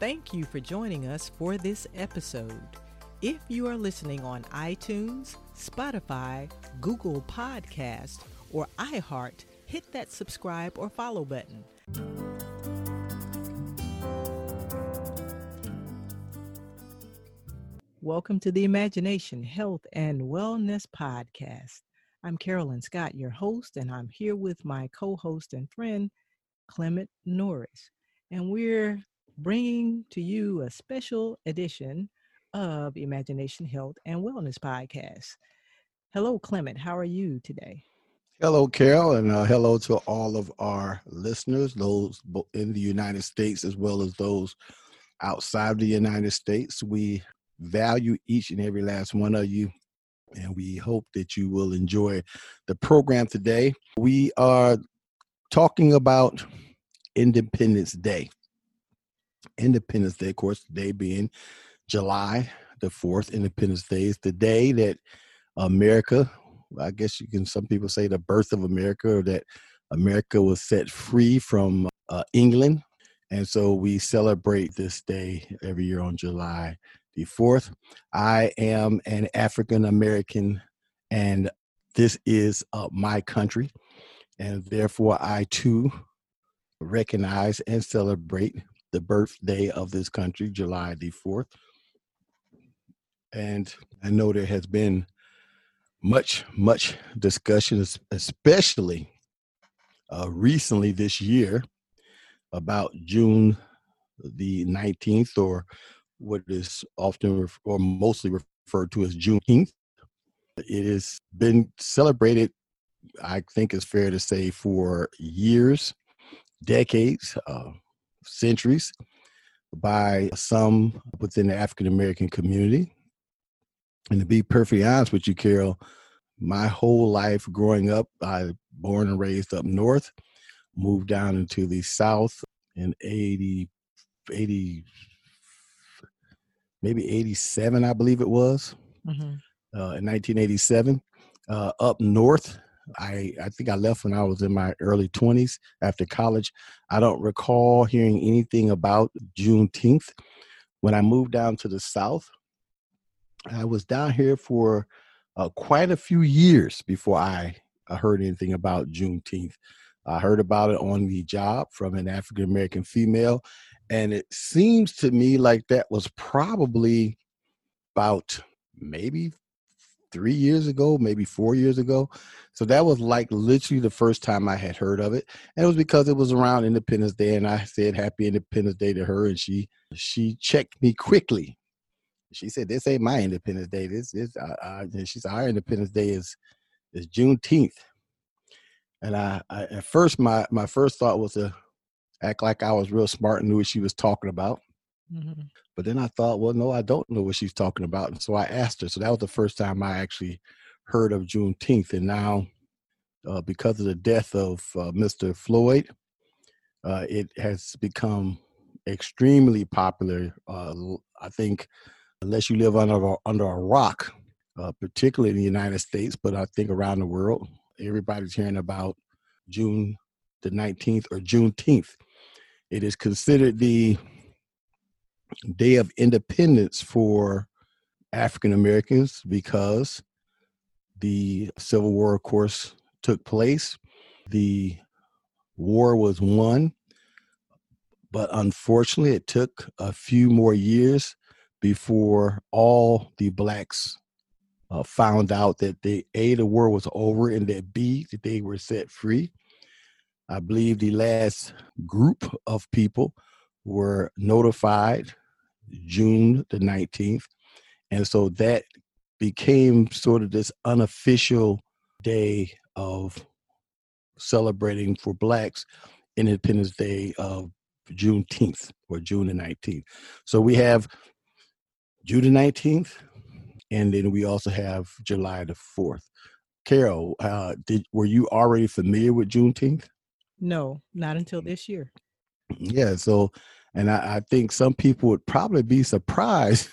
Thank you for joining us for this episode. If you are listening on iTunes, Spotify, Google Podcast, or iHeart, hit that subscribe or follow button. Welcome to the Imagination Health and Wellness Podcast. I'm Carolyn Scott, your host, and I'm here with my co host and friend, Clement Norris. And we're bringing to you a special edition of Imagination Health and Wellness Podcast. Hello, Clement. How are you today? Hello, Carol, and uh, hello to all of our listeners, those in the United States as well as those outside of the United States. We value each and every last one of you. And we hope that you will enjoy the program today. We are talking about Independence Day. Independence Day, of course, today being July the 4th, Independence Day is the day that America, I guess you can, some people say the birth of America, or that America was set free from uh, England. And so we celebrate this day every year on July the 4th. I am an African American, and this is uh, my country. And therefore, I too recognize and celebrate the birthday of this country, July the 4th. And I know there has been much, much discussion, especially uh, recently this year, about June the 19th, or what is often or mostly referred to as Juneteenth. It has been celebrated, I think it's fair to say, for years, decades, uh, centuries by some within the African American community. And to be perfectly honest with you, Carol, my whole life growing up, I born and raised up north, moved down into the south in 80, 80 maybe 87, I believe it was, mm-hmm. uh, in 1987. Uh, up north, I, I think I left when I was in my early 20s after college. I don't recall hearing anything about Juneteenth. When I moved down to the South, I was down here for uh, quite a few years before I uh, heard anything about Juneteenth. I heard about it on the job from an African American female, and it seems to me like that was probably about maybe three years ago, maybe four years ago. So that was like literally the first time I had heard of it, and it was because it was around Independence Day, and I said Happy Independence Day to her, and she she checked me quickly. She said, "This ain't my Independence Day. This is," uh, uh, she said, "Our Independence Day is is Juneteenth." And I, I at first my my first thought was to act like I was real smart and knew what she was talking about. Mm-hmm. But then I thought, well, no, I don't know what she's talking about. And so I asked her. So that was the first time I actually heard of Juneteenth. And now, uh, because of the death of uh, Mr. Floyd, uh, it has become extremely popular. Uh, I think, unless you live under a, under a rock, uh, particularly in the United States, but I think around the world, everybody's hearing about June the 19th or Juneteenth. It is considered the Day of Independence for African Americans because the Civil War, of course, took place. The war was won, but unfortunately, it took a few more years before all the blacks uh, found out that the A, the war was over, and that B, that they were set free. I believe the last group of people were notified June the 19th. And so that became sort of this unofficial day of celebrating for blacks Independence Day of Juneteenth or June the 19th. So we have June the 19th, and then we also have July the 4th. Carol, uh, did were you already familiar with Juneteenth? No, not until this year. Yeah, so and I, I think some people would probably be surprised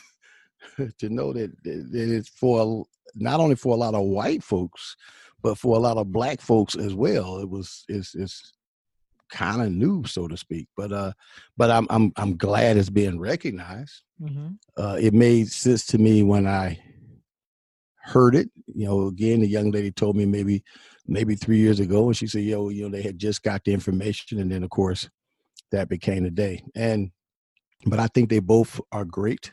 to know that, that it's for not only for a lot of white folks, but for a lot of black folks as well. It was it's it's kind of new, so to speak. But uh, but I'm I'm I'm glad it's being recognized. Mm-hmm. Uh, it made sense to me when I heard it. You know, again, the young lady told me maybe maybe three years ago, and she said, "Yo, you know, they had just got the information," and then of course that became the day. And but I think they both are great.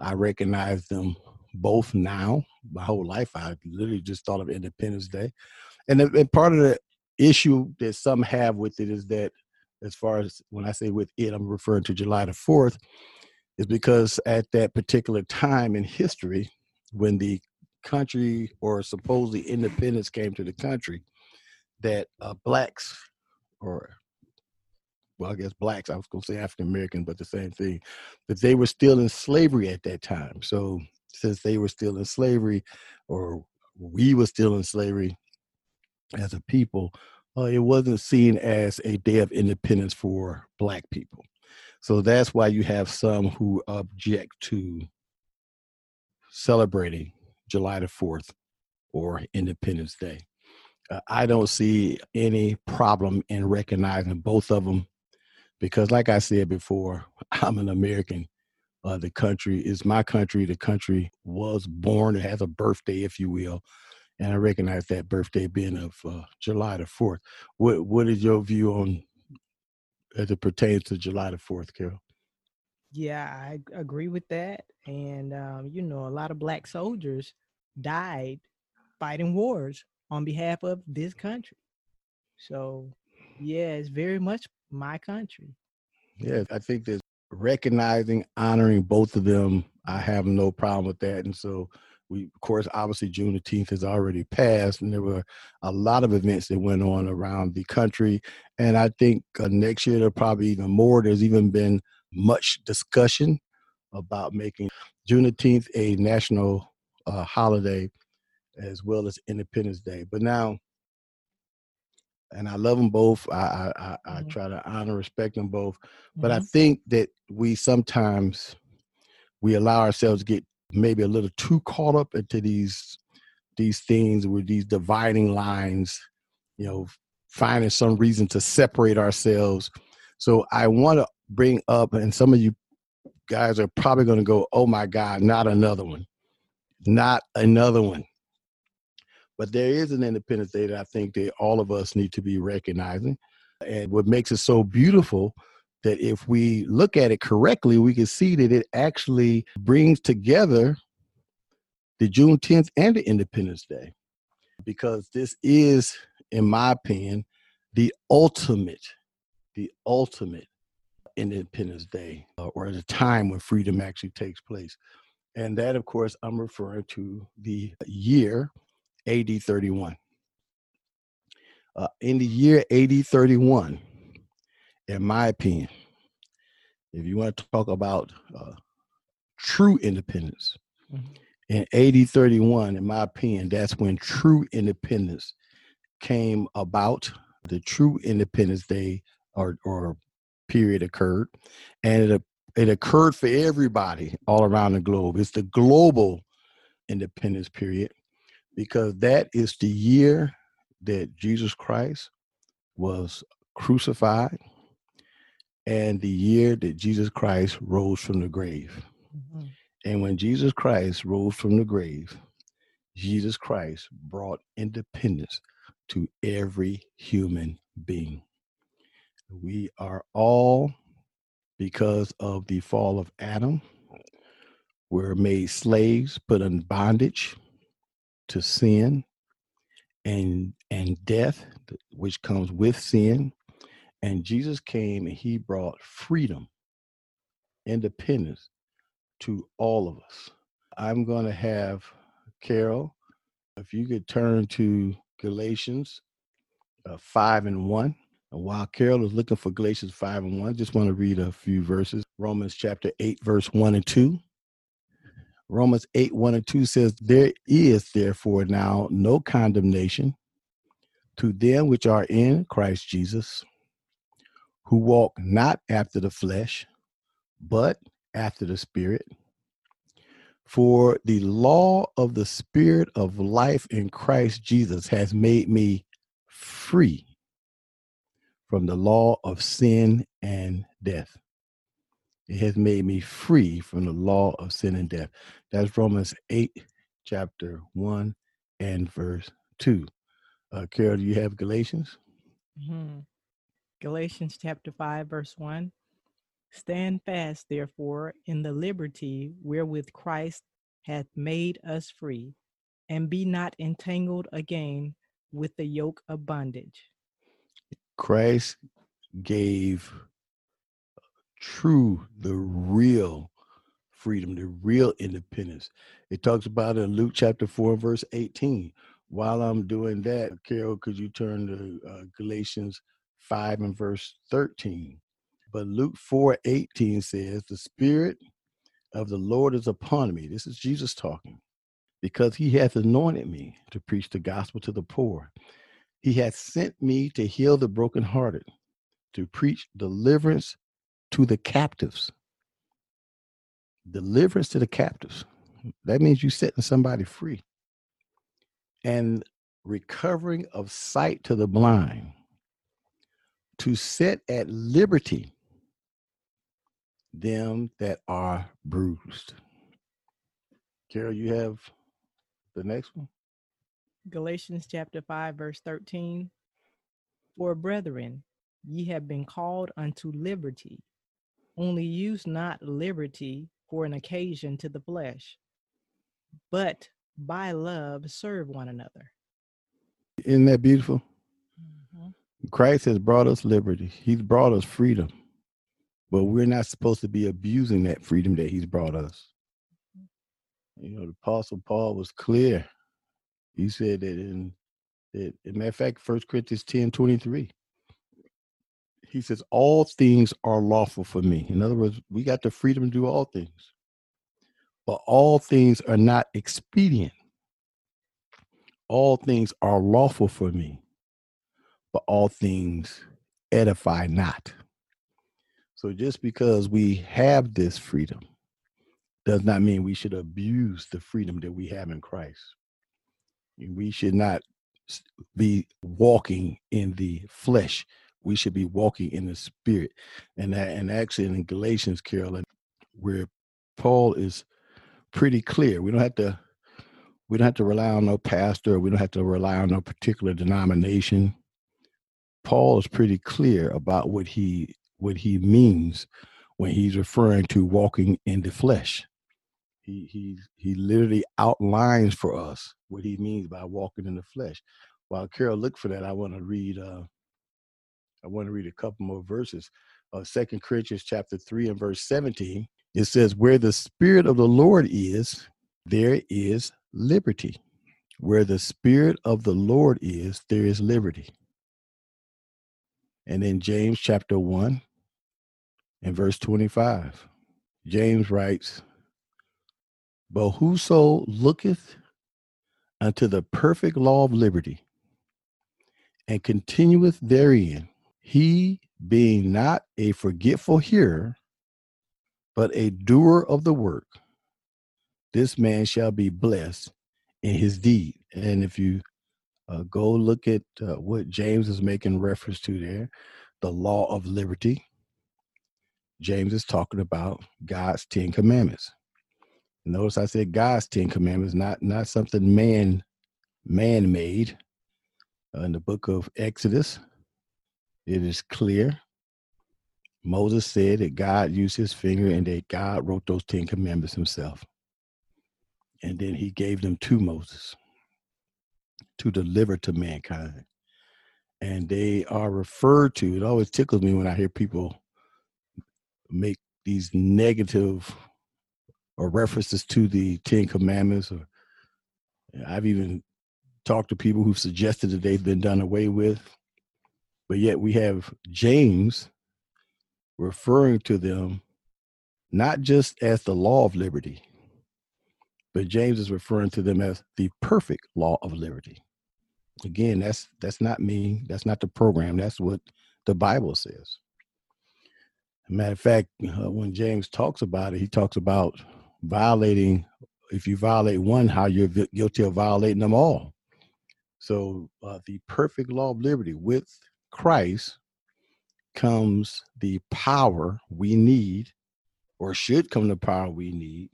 I recognize them both now. My whole life, I literally just thought of Independence Day, and, and part of the issue that some have with it is that, as far as when I say with it, I'm referring to July the Fourth, is because at that particular time in history, when the country or supposedly independence came to the country, that uh, blacks or well, I guess blacks, I was going to say African American, but the same thing, that they were still in slavery at that time. So since they were still in slavery, or we were still in slavery as a people, uh, it wasn't seen as a day of independence for black people. So that's why you have some who object to celebrating July the 4th or Independence Day. Uh, I don't see any problem in recognizing both of them because, like I said before, I'm an American. Uh, the country is my country. The country was born. It has a birthday, if you will, and I recognize that birthday being of uh, July the fourth. What What is your view on as it pertains to July the fourth, Carol? Yeah, I agree with that. And um, you know, a lot of black soldiers died fighting wars on behalf of this country. So, yeah, it's very much my country. Yeah, I think that recognizing, honoring both of them, I have no problem with that. And so, we, of course, obviously Juneteenth has already passed, and there were a lot of events that went on around the country. And I think uh, next year there'll probably even more. There's even been much discussion about making Juneteenth a national uh, holiday as well as Independence Day. But now, and I love them both. I I, I, mm-hmm. try to honor, respect them both. But mm-hmm. I think that we sometimes we allow ourselves to get maybe a little too caught up into these these things with these dividing lines. You know, finding some reason to separate ourselves. So I want to bring up, and some of you guys are probably going to go, "Oh my God, not another one, not another one." But there is an Independence Day that I think that all of us need to be recognizing. And what makes it so beautiful that if we look at it correctly, we can see that it actually brings together the Juneteenth and the Independence Day. Because this is, in my opinion, the ultimate, the ultimate Independence Day, uh, or the time when freedom actually takes place. And that, of course, I'm referring to the year AD 31. Uh, in the year AD 31, in my opinion, if you want to talk about uh, true independence, mm-hmm. in AD 31, in my opinion, that's when true independence came about. The true Independence Day or, or period occurred, and it, it occurred for everybody all around the globe. It's the global independence period because that is the year that Jesus Christ was crucified and the year that Jesus Christ rose from the grave. Mm-hmm. And when Jesus Christ rose from the grave, Jesus Christ brought independence to every human being. We are all, because of the fall of Adam, were made slaves, put in bondage to sin and and death which comes with sin. And jesus came and he brought freedom independence to all of us. I'm going to have carol if you could turn to galatians uh, 5 and 1 and while carol is looking for galatians 5 and 1 I just want to read a few verses. Romans chapter 8 verse 1 and 2 Romans 8 1 and 2 says, There is therefore now no condemnation to them which are in Christ Jesus, who walk not after the flesh, but after the Spirit. For the law of the Spirit of life in Christ Jesus has made me free from the law of sin and death. It has made me free from the law of sin and death. That's Romans 8, chapter 1 and verse 2. Uh, Carol, do you have Galatians? Mm-hmm. Galatians chapter 5, verse 1. Stand fast, therefore, in the liberty wherewith Christ hath made us free, and be not entangled again with the yoke of bondage. Christ gave true, the real freedom, the real independence. It talks about in Luke chapter 4, verse 18. While I'm doing that, Carol, could you turn to uh, Galatians 5 and verse 13? But Luke 4 18 says, The Spirit of the Lord is upon me. This is Jesus talking, because he hath anointed me to preach the gospel to the poor. He hath sent me to heal the brokenhearted, to preach deliverance to the captives. Deliverance to the captives. That means you setting somebody free. And recovering of sight to the blind. To set at liberty them that are bruised. Carol, you have the next one? Galatians chapter 5, verse 13. For brethren, ye have been called unto liberty. Only use not liberty for an occasion to the flesh, but by love serve one another. Isn't that beautiful? Mm-hmm. Christ has brought us liberty, He's brought us freedom, but we're not supposed to be abusing that freedom that He's brought us. You know, the Apostle Paul was clear he said that in that as a matter of fact, First Corinthians 10 23. He says, All things are lawful for me. In other words, we got the freedom to do all things. But all things are not expedient. All things are lawful for me, but all things edify not. So just because we have this freedom does not mean we should abuse the freedom that we have in Christ. We should not be walking in the flesh. We should be walking in the spirit. And that, and actually in Galatians, Carolyn, where Paul is pretty clear. We don't have to we don't have to rely on no pastor, we don't have to rely on no particular denomination. Paul is pretty clear about what he what he means when he's referring to walking in the flesh. He he he literally outlines for us what he means by walking in the flesh. While Carol look for that, I want to read uh I want to read a couple more verses. Uh Second Corinthians chapter 3 and verse 17. It says, Where the Spirit of the Lord is, there is liberty. Where the Spirit of the Lord is, there is liberty. And then James chapter 1 and verse 25. James writes, but whoso looketh unto the perfect law of liberty and continueth therein, he being not a forgetful hearer, but a doer of the work, this man shall be blessed in his deed. And if you uh, go look at uh, what James is making reference to there, the law of liberty, James is talking about God's Ten Commandments. Notice I said God's Ten Commandments, not not something man man made. Uh, in the book of Exodus, it is clear. Moses said that God used his finger and that God wrote those Ten Commandments himself. And then he gave them to Moses to deliver to mankind. And they are referred to, it always tickles me when I hear people make these negative or references to the Ten Commandments. Or I've even talked to people who've suggested that they've been done away with. But yet we have James referring to them not just as the law of liberty, but James is referring to them as the perfect law of liberty. Again, that's that's not me. That's not the program. That's what the Bible says. Matter of fact, uh, when James talks about it, he talks about violating if you violate one how you're guilty of violating them all so uh, the perfect law of liberty with christ comes the power we need, or should come the power we need,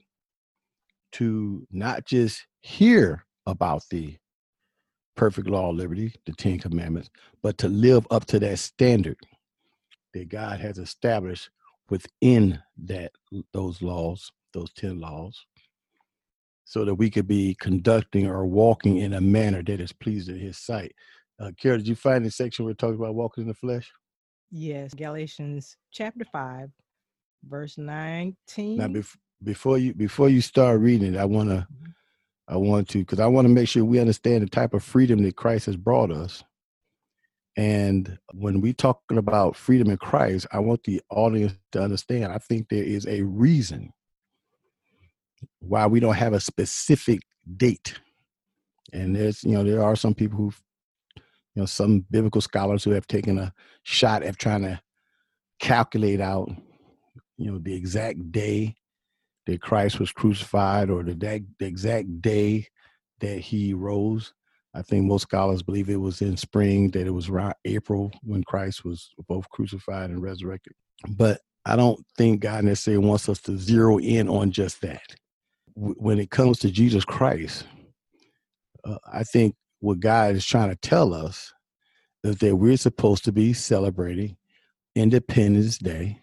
to not just hear about the perfect law of liberty, the Ten Commandments, but to live up to that standard that God has established within that those laws, those 10 laws, so that we could be conducting or walking in a manner that is pleasing in his sight. Uh, Carol, did you find the section where it talks about walking in the flesh? Yes, Galatians chapter 5, verse 19. Now, bef- before you before you start reading it, I want to mm-hmm. I want to because I want to make sure we understand the type of freedom that Christ has brought us. And when we talking about freedom in Christ, I want the audience to understand. I think there is a reason why we don't have a specific date. And there's, you know, there are some people who, you know, some biblical scholars who have taken a shot at trying to calculate out, you know, the exact day that Christ was crucified or the, the exact day that he rose. I think most scholars believe it was in spring, that it was around April when Christ was both crucified and resurrected. But I don't think God necessarily wants us to zero in on just that when it comes to Jesus Christ, uh, I think what God is trying to tell us is that we're supposed to be celebrating Independence Day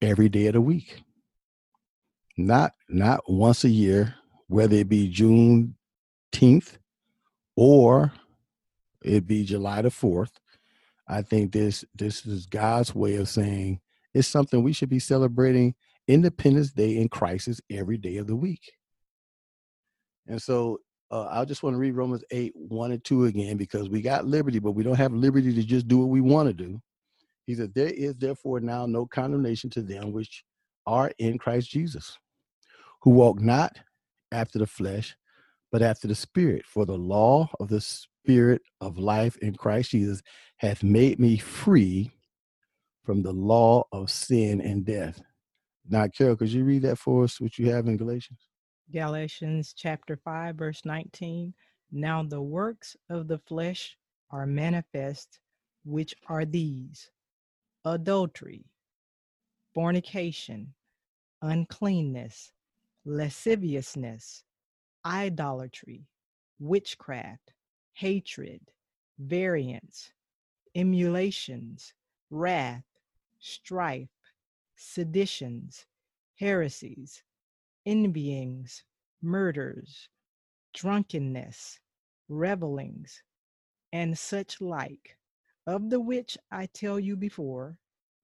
every day of the week. Not not once a year, whether it be June 10th or it be July the 4th. I think this this is God's way of saying it's something we should be celebrating Independence Day in crisis every day of the week. And so uh, I just want to read Romans 8, 1 and 2 again because we got liberty, but we don't have liberty to just do what we want to do. He said, There is therefore now no condemnation to them which are in Christ Jesus, who walk not after the flesh, but after the Spirit. For the law of the Spirit of life in Christ Jesus hath made me free from the law of sin and death. Now, Carol, could you read that for us, what you have in Galatians? Galatians chapter 5, verse 19. Now the works of the flesh are manifest, which are these adultery, fornication, uncleanness, lasciviousness, idolatry, witchcraft, hatred, variance, emulations, wrath, strife, seditions, heresies envyings, murders, drunkenness, revelings, and such like, of the which I tell you before,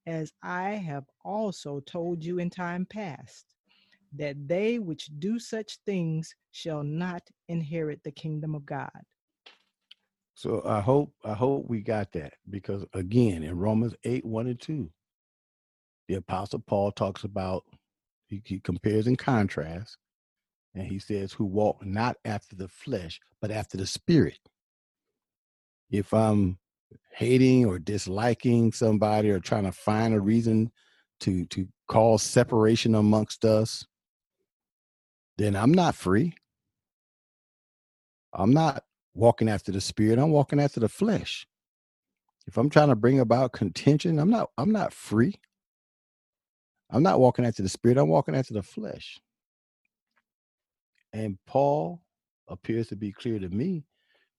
as I have also told you in time past, that they which do such things shall not inherit the kingdom of God. So I hope I hope we got that because again in Romans 8, 1 and 2, the apostle Paul talks about he, he compares and contrasts, and he says, "Who walk not after the flesh, but after the spirit." If I'm hating or disliking somebody or trying to find a reason to to cause separation amongst us, then I'm not free. I'm not walking after the spirit. I'm walking after the flesh. If I'm trying to bring about contention, I'm not I'm not free. I'm not walking after the spirit, I'm walking after the flesh. And Paul appears to be clear to me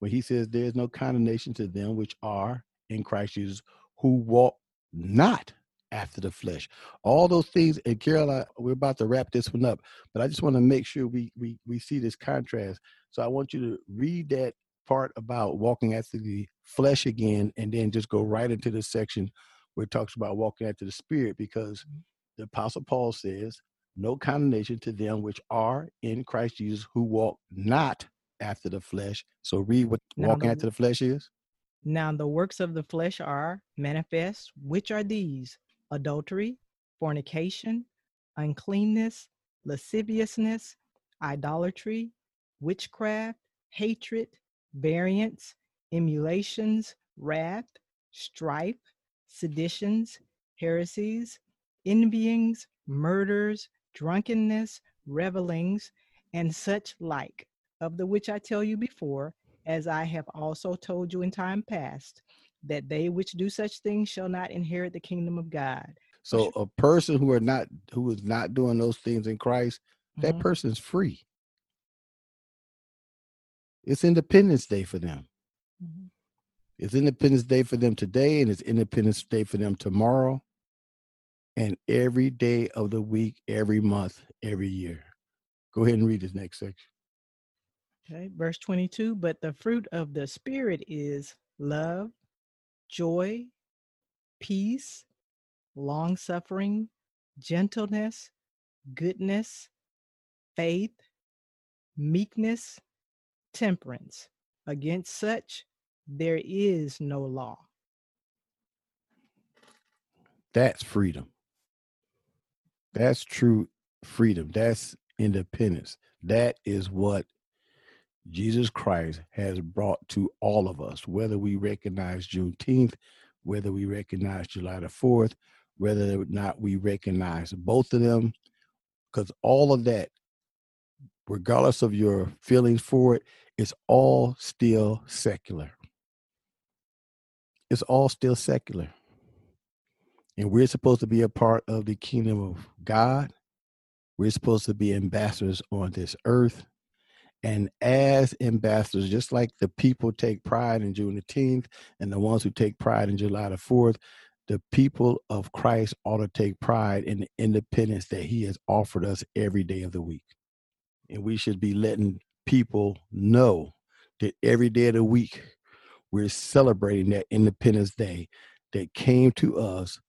when he says there is no condemnation to them which are in Christ Jesus who walk not after the flesh. All those things, and Carol, we're about to wrap this one up, but I just want to make sure we we we see this contrast. So I want you to read that part about walking after the flesh again, and then just go right into the section where it talks about walking after the spirit, because mm-hmm the Apostle Paul says, No condemnation to them which are in Christ Jesus who walk not after the flesh. So read what now walking the, after the flesh is. Now the works of the flesh are manifest, which are these adultery, fornication, uncleanness, lasciviousness, idolatry, witchcraft, hatred, variance, emulations, wrath, strife, seditions, heresies, envyings, murders, drunkenness, revelings, and such like, of the which I tell you before, as I have also told you in time past, that they which do such things shall not inherit the kingdom of God. So a person who are not who is not doing those things in Christ, mm-hmm. that person's free. It's Independence Day for them. Mm-hmm. It's Independence Day for them today, and it's Independence Day for them tomorrow, and every day of the week, every month, every year. Go ahead and read this next section. Okay, verse 22 But the fruit of the Spirit is love, joy, peace, long suffering, gentleness, goodness, faith, meekness, temperance. Against such, there is no law. That's freedom. That's true freedom. That's independence. That is what Jesus Christ has brought to all of us, whether we recognize Juneteenth, whether we recognize July the 4th, whether or not we recognize both of them, because all of that, regardless of your feelings for it, it's all still secular. It's all still secular. And we're supposed to be a part of the kingdom of God. We're supposed to be ambassadors on this earth. And as ambassadors, just like the people take pride in Juneteenth and the ones who take pride in July the 4th, the people of Christ ought to take pride in the independence that he has offered us every day of the week. And we should be letting people know that every day of the week we're celebrating that Independence Day that came to us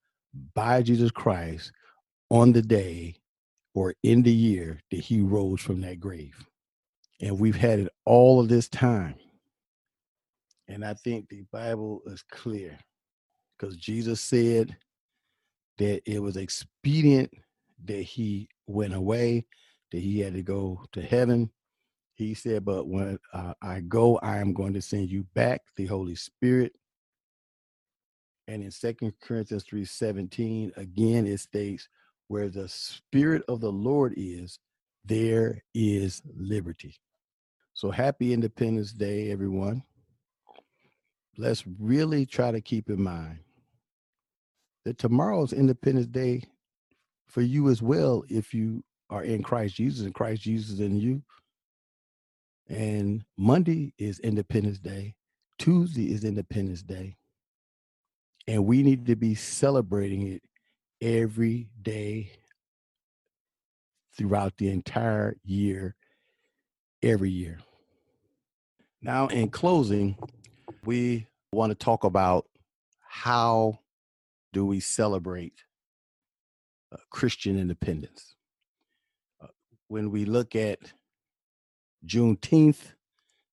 by Jesus Christ on the day or in the year that he rose from that grave. And we've had it all of this time. And I think the Bible is clear because Jesus said that it was expedient that he went away, that he had to go to heaven. He said, But when uh, I go, I am going to send you back the Holy Spirit. And in Second Corinthians 3 17, again, it states, Where the Spirit of the Lord is, there is liberty. So happy Independence Day, everyone. Let's really try to keep in mind that tomorrow's Independence Day for you as well if you are in Christ Jesus and Christ Jesus in you. And Monday is Independence Day. Tuesday is Independence Day. And we need to be celebrating it every day throughout the entire year every year. Now, in closing, we want to talk about how do we celebrate uh, Christian independence. Uh, when we look at Juneteenth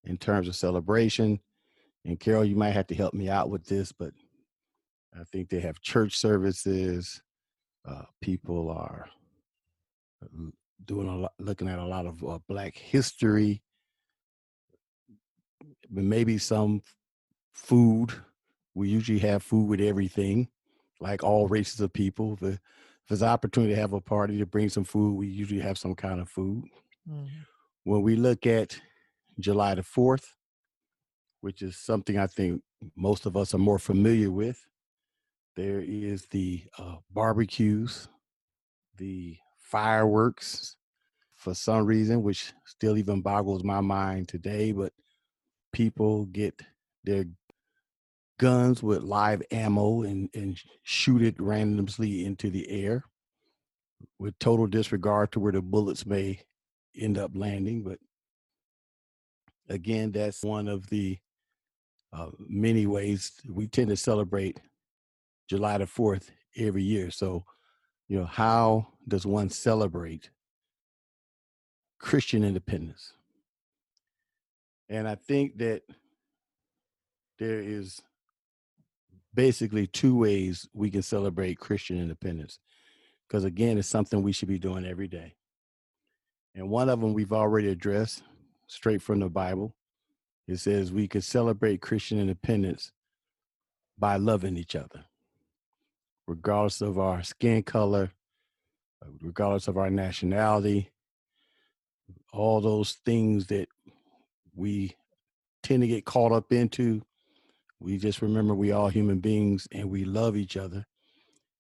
in terms of celebration, and Carol, you might have to help me out with this, but I think they have church services. Uh, people are uh, doing a lot, looking at a lot of uh, Black history, maybe some food. We usually have food with everything, like all races of people. If, if there's an opportunity to have a party to bring some food, we usually have some kind of food. Mm-hmm. When we look at July the 4th, which is something I think most of us are more familiar with, there is the uh, barbecues, the fireworks for some reason, which still even boggles my mind today. But people get their guns with live ammo and, and shoot it randomly into the air with total disregard to where the bullets may end up landing. But again, that's one of the uh, many ways we tend to celebrate July the 4th every year. So you know, how does one celebrate Christian independence? And I think that there is basically two ways we can celebrate Christian independence. Because again, it's something we should be doing every day. And one of them we've already addressed straight from the Bible. It says we could celebrate Christian independence by loving each other regardless of our skin color, uh, regardless of our nationality, all those things that we tend to get caught up into. We just remember we all human beings and we love each other.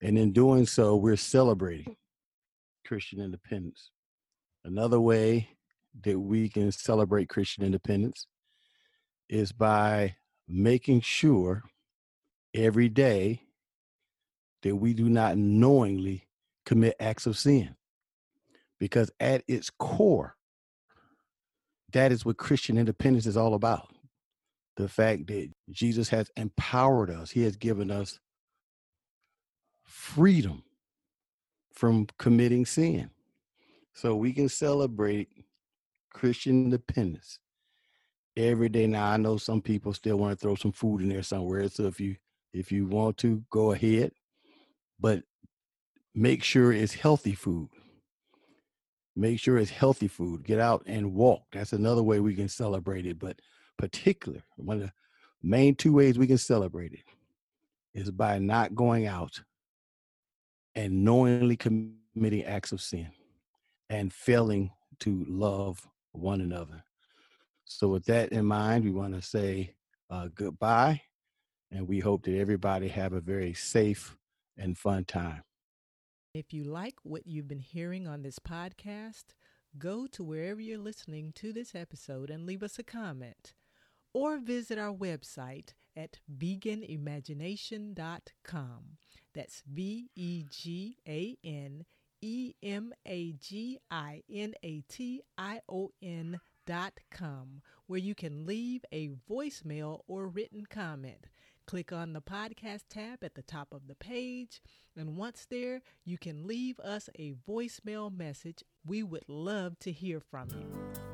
And in doing so, we're celebrating Christian independence. Another way that we can celebrate Christian independence is by making sure every day that we do not knowingly commit acts of sin. Because at its core, that is what Christian independence is all about. The fact that Jesus has empowered us, He has given us freedom from committing sin. So we can celebrate Christian independence every day. Now I know some people still want to throw some food in there somewhere. So if you if you want to, go ahead. But make sure it's healthy food. Make sure it's healthy food. Get out and walk. That's another way we can celebrate it. But particular, one of the main two ways we can celebrate it is by not going out and knowingly committing acts of sin and failing to love one another. So, with that in mind, we want to say uh, goodbye, and we hope that everybody have a very safe and fun time. If you like what you've been hearing on this podcast, go to wherever you're listening to this episode and leave us a comment, or visit our website at veganimagination.com. That's V E G A N E M A G I N A T I O N dot com, where you can leave a voicemail or written comment. Click on the podcast tab at the top of the page, and once there, you can leave us a voicemail message. We would love to hear from you.